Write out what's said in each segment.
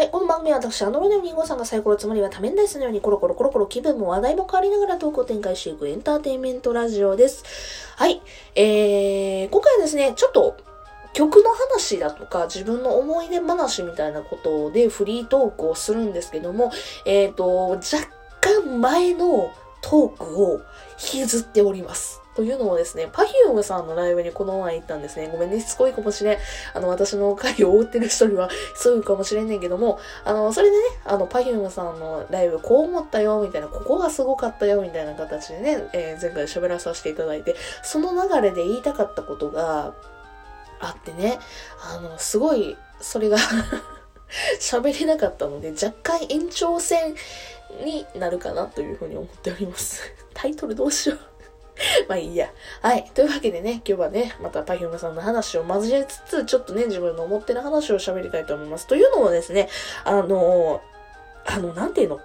はい、この番組は私、アンドロネオ2号さんがサイコロつまりは多面ダイスのようにコロコロコロコロ気分も話題も変わりながらトークを展開していくエンターテインメントラジオです。はい、えー、今回はですね、ちょっと曲の話だとか自分の思い出話みたいなことでフリートークをするんですけども、えっ、ー、と、若干前のトークを引きずっております。というのもですね、Perfume さんのライブにこの前行ったんですね。ごめんね、しつこいかもしれん。あの、私の回を追ってる人にはそういかもしれんねんけども、あの、それでね、あの、Perfume さんのライブこう思ったよ、みたいな、ここがすごかったよ、みたいな形でね、えー、前回喋らさせていただいて、その流れで言いたかったことがあってね、あの、すごい、それが 喋れなかったので、若干延長戦になるかなというふうに思っております。タイトルどうしよう まあいいや。はい。というわけでね、今日はね、また Perfume さんの話を交えつつ、ちょっとね、自分の思ってる話を喋りたいと思います。というのもですね、あのあの、なんていうの？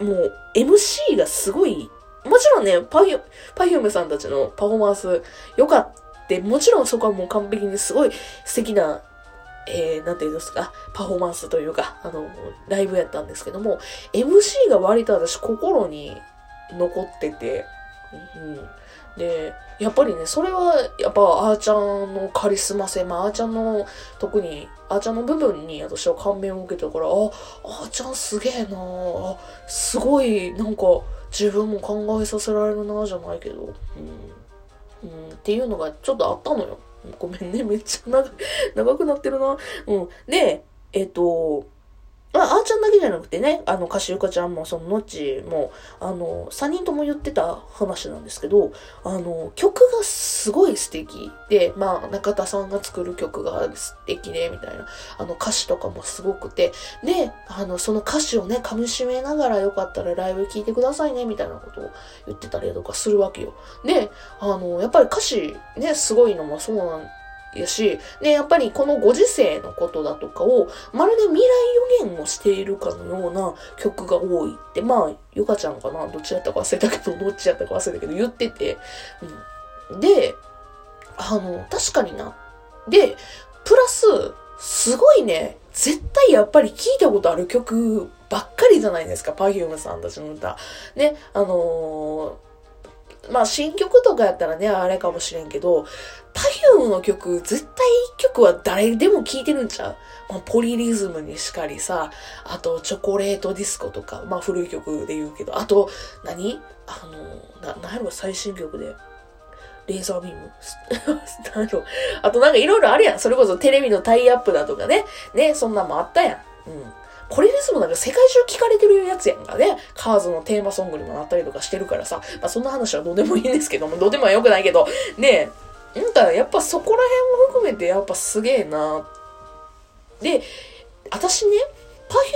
もう、MC がすごい、もちろんね、Perfume, Perfume さんたちのパフォーマンス良かった。もちろんそこはもう完璧にすごい素敵なえー、なんていうんですか、パフォーマンスというか、あの、ライブやったんですけども、MC が割と私心に残ってて、うん。で、やっぱりね、それは、やっぱ、あーちゃんのカリスマ性、まあ、あーちゃんの、特に、あーちゃんの部分に私は感銘を受けたから、あ、あーちゃんすげえなあ、すごい、なんか、自分も考えさせられるなじゃないけど、うん。うん、っていうのがちょっとあったのよ。ごめんね、めっちゃ長くなってるな。うん。で、えっ、と、まあ、あーちゃんだけじゃなくてね、あの、かしゆかちゃんも、その、のちも、あの、3人とも言ってた話なんですけど、あの、曲がすごい素敵。で、まあ、中田さんが作る曲が素敵で、みたいな、あの、歌詞とかもすごくて、で、あの、その歌詞をね、噛み締めながらよかったらライブ聴いてくださいね、みたいなことを言ってたりとかするわけよ。で、あの、やっぱり歌詞ね、すごいのもそうなんやし、で、やっぱりこのご時世のことだとかを、まるで未来予言をしているかのような曲が多いって、まあ、ゆかちゃんかな？どっちやったか忘れたけど、どっちやったか忘れたけど、言ってて、うん。で、あの、確かにな。で、プラス、すごいね、絶対やっぱり聴いたことある曲ばっかりじゃないですか、Perfume さんたちの歌。ね、あのーまあ新曲とかやったらね、あれかもしれんけど、Perfume の曲、絶対一曲は誰でも聴いてるんちゃう？まあ、ポリリズムにしかりさ、あと、チョコレートディスコとか、まあ古い曲で言うけど、あと、何？あの、な、なんやろ、最新曲で。レーザービーム？なんやろ？あとなんかいろいろあるやん。それこそテレビのタイアップだとかね。ね、そんなんもあったやん。うん。ポリリズムなんか世界中聞かれてるやつやんかね。カーズのテーマソングにもなったりとかしてるからさ。まあそんな話はどうでもいいんですけども、どうでもよくないけど。ねなんかやっぱそこら辺も含めてやっぱすげえな。で、私ね、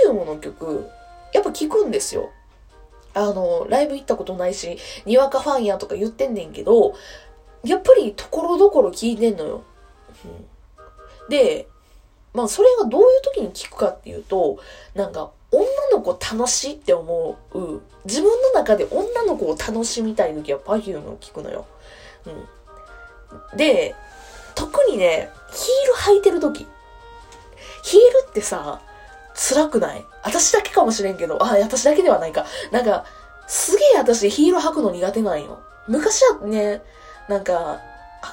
Perfume の曲、やっぱ聞くんですよ。あの、ライブ行ったことないし、にわかファンやとか言ってんねんけど、やっぱりところどころ聞いてんのよ。うん、で、まあそれがどういう時に聞くかっていうと、なんか女の子楽しいって思う、自分の中で女の子を楽しみたい時は Perfume を聞くのよ。うん。で、特にね、ヒール履いてる時。ヒールってさ、辛くない？私だけかもしれんけど、あ、私だけではないか。なんか、すげえ私ヒール履くの苦手なんよ。昔はね、なんか、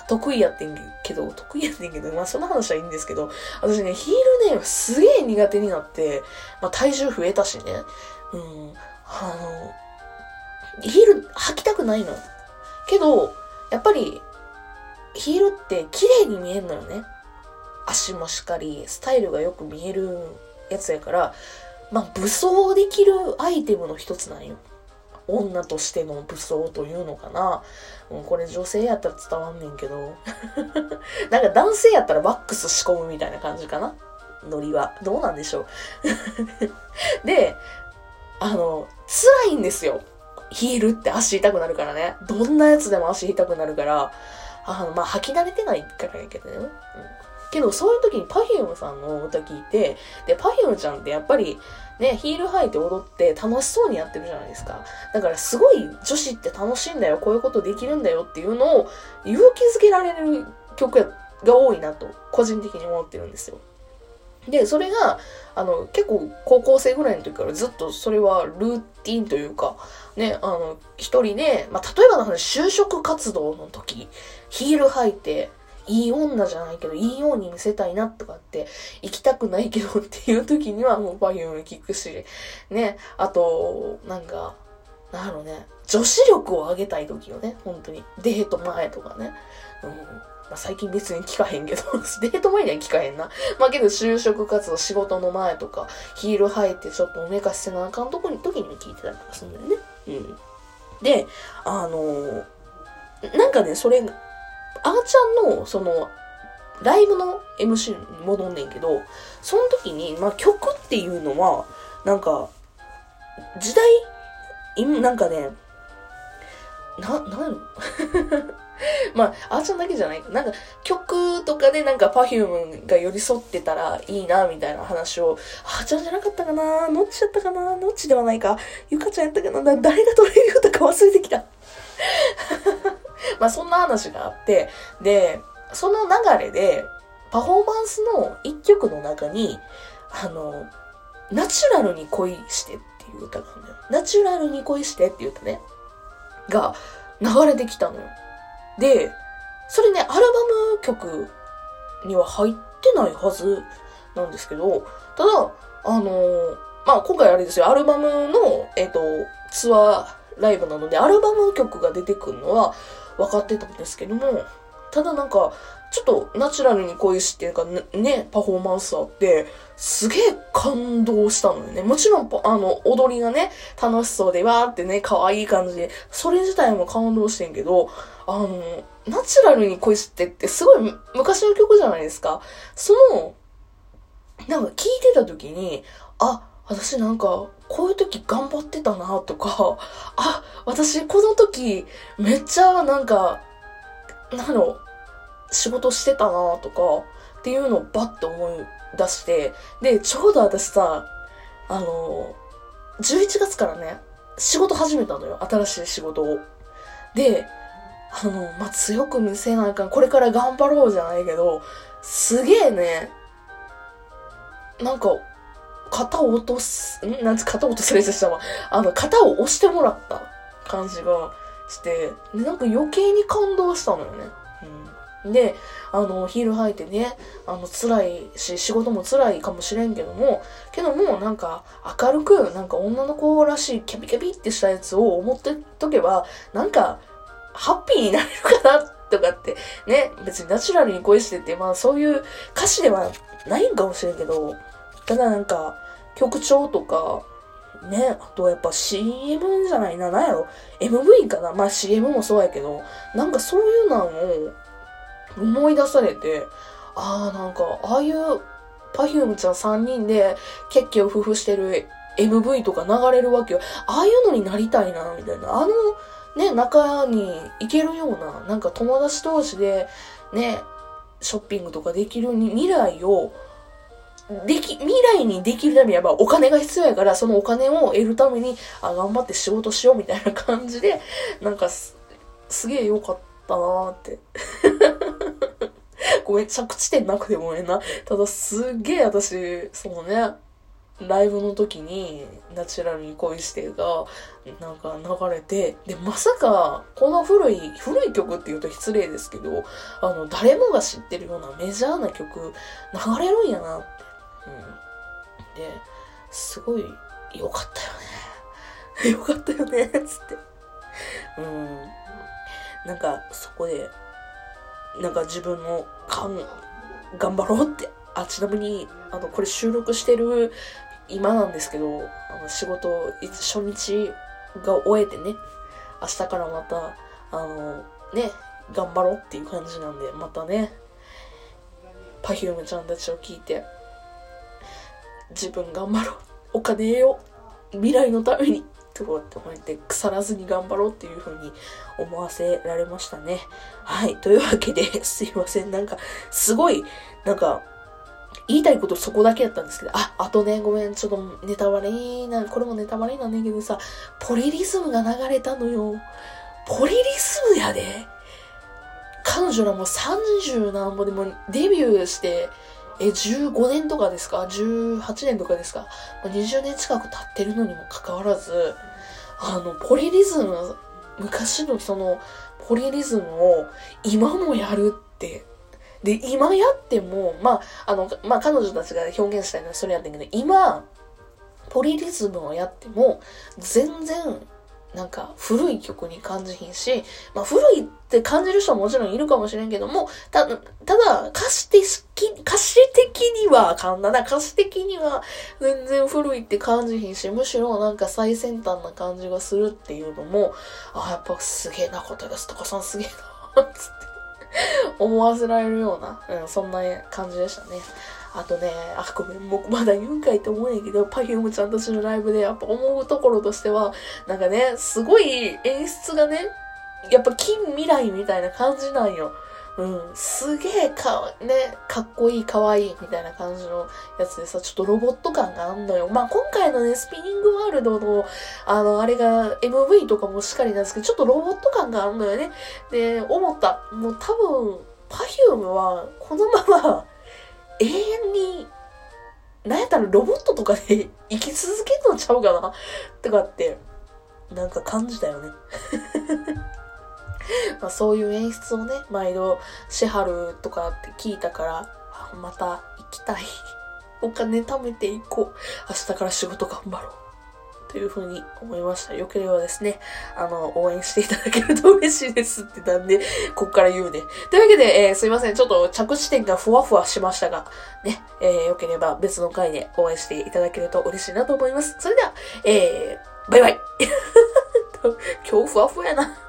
得意やってんけど、得意やってんけど、まあその話はいいんですけど、私ね、ヒールね、すげえ苦手になって、まあ体重増えたしね、うん、あの、ヒール履きたくないの。けど、やっぱり、ヒールって綺麗に見えんのよね。足もしっかり、スタイルがよく見えるやつやから、まあ武装できるアイテムの一つなんよ。女としての武装というのかな。うん、これ女性やったら伝わんねんけど。なんか男性やったらワックス仕込むみたいな感じかな。ノリは。どうなんでしょう。で、あの、辛いんですよ。ヒールって足痛くなるからね。どんなやつでも足痛くなるから、あの、まあ、履き慣れてないからやけどね。うんけど、そういう時に Perfume さんの歌聞いて、で、Perfume ちゃんってやっぱり、ね、ヒール履いて踊って楽しそうにやってるじゃないですか。だからすごい女子って楽しいんだよ、こういうことできるんだよっていうのを勇気づけられる曲が多いなと、個人的に思ってるんですよ。で、それが、あの、結構高校生ぐらいの時からずっとそれはルーティンというか、ね、あの、一人で、まあ、例えばの話、就職活動の時、ヒール履いて、いい女じゃないけど、いいように見せたいなとかって、行きたくないけどっていう時にはもうバイューム聞くし、ね、あと、なんか、なんだろうね、女子力を上げたい時よね、本当に。デート前とかね。うんまあ、最近別に聞かへんけど、デート前には聞かへんな。まあけど就職活動、仕事の前とか、ヒール履いてちょっとおめかしせなあかんとこに、時に聞いてたりとかするんだよね。うん。で、あのー、なんかね、それ、あーちゃんの、その、ライブの MC に戻んねんけど、その時に、まあ曲っていうのは、なんか、時代、今、なんかね、な、なん まあ、あーちゃんだけじゃないか。なんか、曲とかでなんか Perfume が寄り添ってたらいいな、みたいな話を、あーちゃんじゃなかったかなノッチだったかなノッチではないかゆかちゃんやったかな誰が取れる歌か忘れてきた。まあ、そんな話があって、で、その流れで、パフォーマンスの一曲の中に、あの、ナチュラルに恋してっていう歌があるんだよ。ナチュラルに恋してっていう歌ね。が流れてきたのよ。で、それね、アルバム曲には入ってないはずなんですけど、ただ、あのー、まあ、今回あれですよ、アルバムの、えっ、ー、と、ツアーライブなので、アルバム曲が出てくるのは分かってたんですけども、ただなんか、ちょっとナチュラルに恋していうかね、パフォーマンスあって、すげえ感動したのよね。もちろん、あの、踊りがね、楽しそうで、わーってね、可愛い感じで、それ自体も感動してんけど、あの、ナチュラルに恋してってすごい昔の曲じゃないですか。その、なんか聞いてた時に、あ、私なんか、こういう時頑張ってたなとか、あ、私この時めっちゃなんか、なんだろう、仕事してたなとか、っていうのをバッと思い出して、で、ちょうど私さ、あの、11月からね、仕事始めたのよ。新しい仕事を。で、あの、まあ、強く見せないかん、これから頑張ろうじゃないけど、すげえね、なんか、肩を落とす、ん？なんつ肩を落とすれしたわ。あの、肩を押してもらった感じがして、で、なんか余計に感動したのよね。で、あの、ヒール履いてね、あの、辛いし、仕事も辛いかもしれんけども、けども、なんか、明るく、なんか女の子らしいキャピキャピってしたやつを思ってとけば、なんか、ハッピーになれるかなとかって、ね、別にナチュラルに恋してて、まあそういう歌詞ではないんかもしれんけど、ただなんか、曲調とか、ね、あとやっぱ CM じゃないな、なんやろ ?MV かな？まあ CM もそうやけど、なんかそういうのを思い出されて、ああ、なんか、ああいう Perfume ちゃん3人で結局夫婦してる MV とか流れるわけよ。ああいうのになりたいな、みたいな。あの、ね、中に行けるような、なんか友達同士で、ね、ショッピングとかできるに未来を、でき、未来にできるためにはお金が必要やから、そのお金を得るために、あ、頑張って仕事しようみたいな感じで、なんかす、すげえ良かったなーって。ごめん、着地点なくてもええな。ただすっげえ私、そのね、ライブの時に、ナチュラルに恋してが、なんか流れて、で、まさか、この古い、古い曲って言うと失礼ですけど、あの、誰もが知ってるようなメジャーな曲、流れるんやなって。うん。で、すごい、良かったよね。良かったよね、つって。うん。なんか、そこで、なんか自分の頑張ろうって。あ、ちなみに、あの、これ収録してる今なんですけど、あの仕事、初日が終えてね、明日からまた、あの、ね、頑張ろうっていう感じなんで、またね、Perfume ちゃんたちを聞いて、自分頑張ろう。お金得よう。未来のために。とかって思って腐らずに頑張ろうっていう風に思わせられましたね。はい。というわけで、すいません。なんか、すごい、なんか、言いたいことそこだけやったんですけど、あ、あとね、ごめん、ちょっとネタバレな、これもネタバレなんだけどさ、ポリリズムが流れたのよ。ポリリズムやで。彼女らも30何歩でもデビューしてえ、15年とかですか ?18 年とかですか ?20 年近く経ってるのにもかかわらず、あの、ポリリズム、昔のその、ポリリズムを今もやるって、で、今やっても、まあ、あの、まあ、彼女たちが表現したいのはそれやってんけど、今、ポリリズムをやっても、全然なんか古い曲に感じひんし、まあ古いって感じる人はもちろんいるかもしれんけども、た、ただ歌詞的、歌詞的にはあかんな。歌詞的には全然古いって感じひんし、むしろなんか最先端な感じがするっていうのも、あ、やっぱすげえなことですとかさんすげえな、つって思わせられるような、うん、そんな感じでしたね。あとね、あ、ごめん、僕まだ言うんかいって思うんやけど、パフュームちゃんたちのライブでやっぱ思うところとしては、なんかね、すごい演出がね、やっぱ近未来みたいな感じなんよ。うん、すげえか、ね、かっこいい、かわいいみたいな感じのやつでさ、ちょっとロボット感があんのよ。まあ、今回のね、スピニングワールドの、あの、あれが MV とかもしっかりなんですけど、ちょっとロボット感があんのよね。で、思った。もう多分、パフュームは、このまま、永遠に、なんやったらロボットとかで生き続けるのちゃうかな？とかって、なんか感じたよね まあそういう演出をね、毎度しはるとかって聞いたから、また行きたい。お金貯めていこう。明日から仕事頑張ろう。というふうに思いました。よければですね、あの、応援していただけると嬉しいですってなんで、こっから言うね。というわけで、えー、すいません。ちょっと着地点がふわふわしましたが、ね、えー、よければ別の回で応援していただけると嬉しいなと思います。それでは、えー、バイバイ 今日ふわふわやな。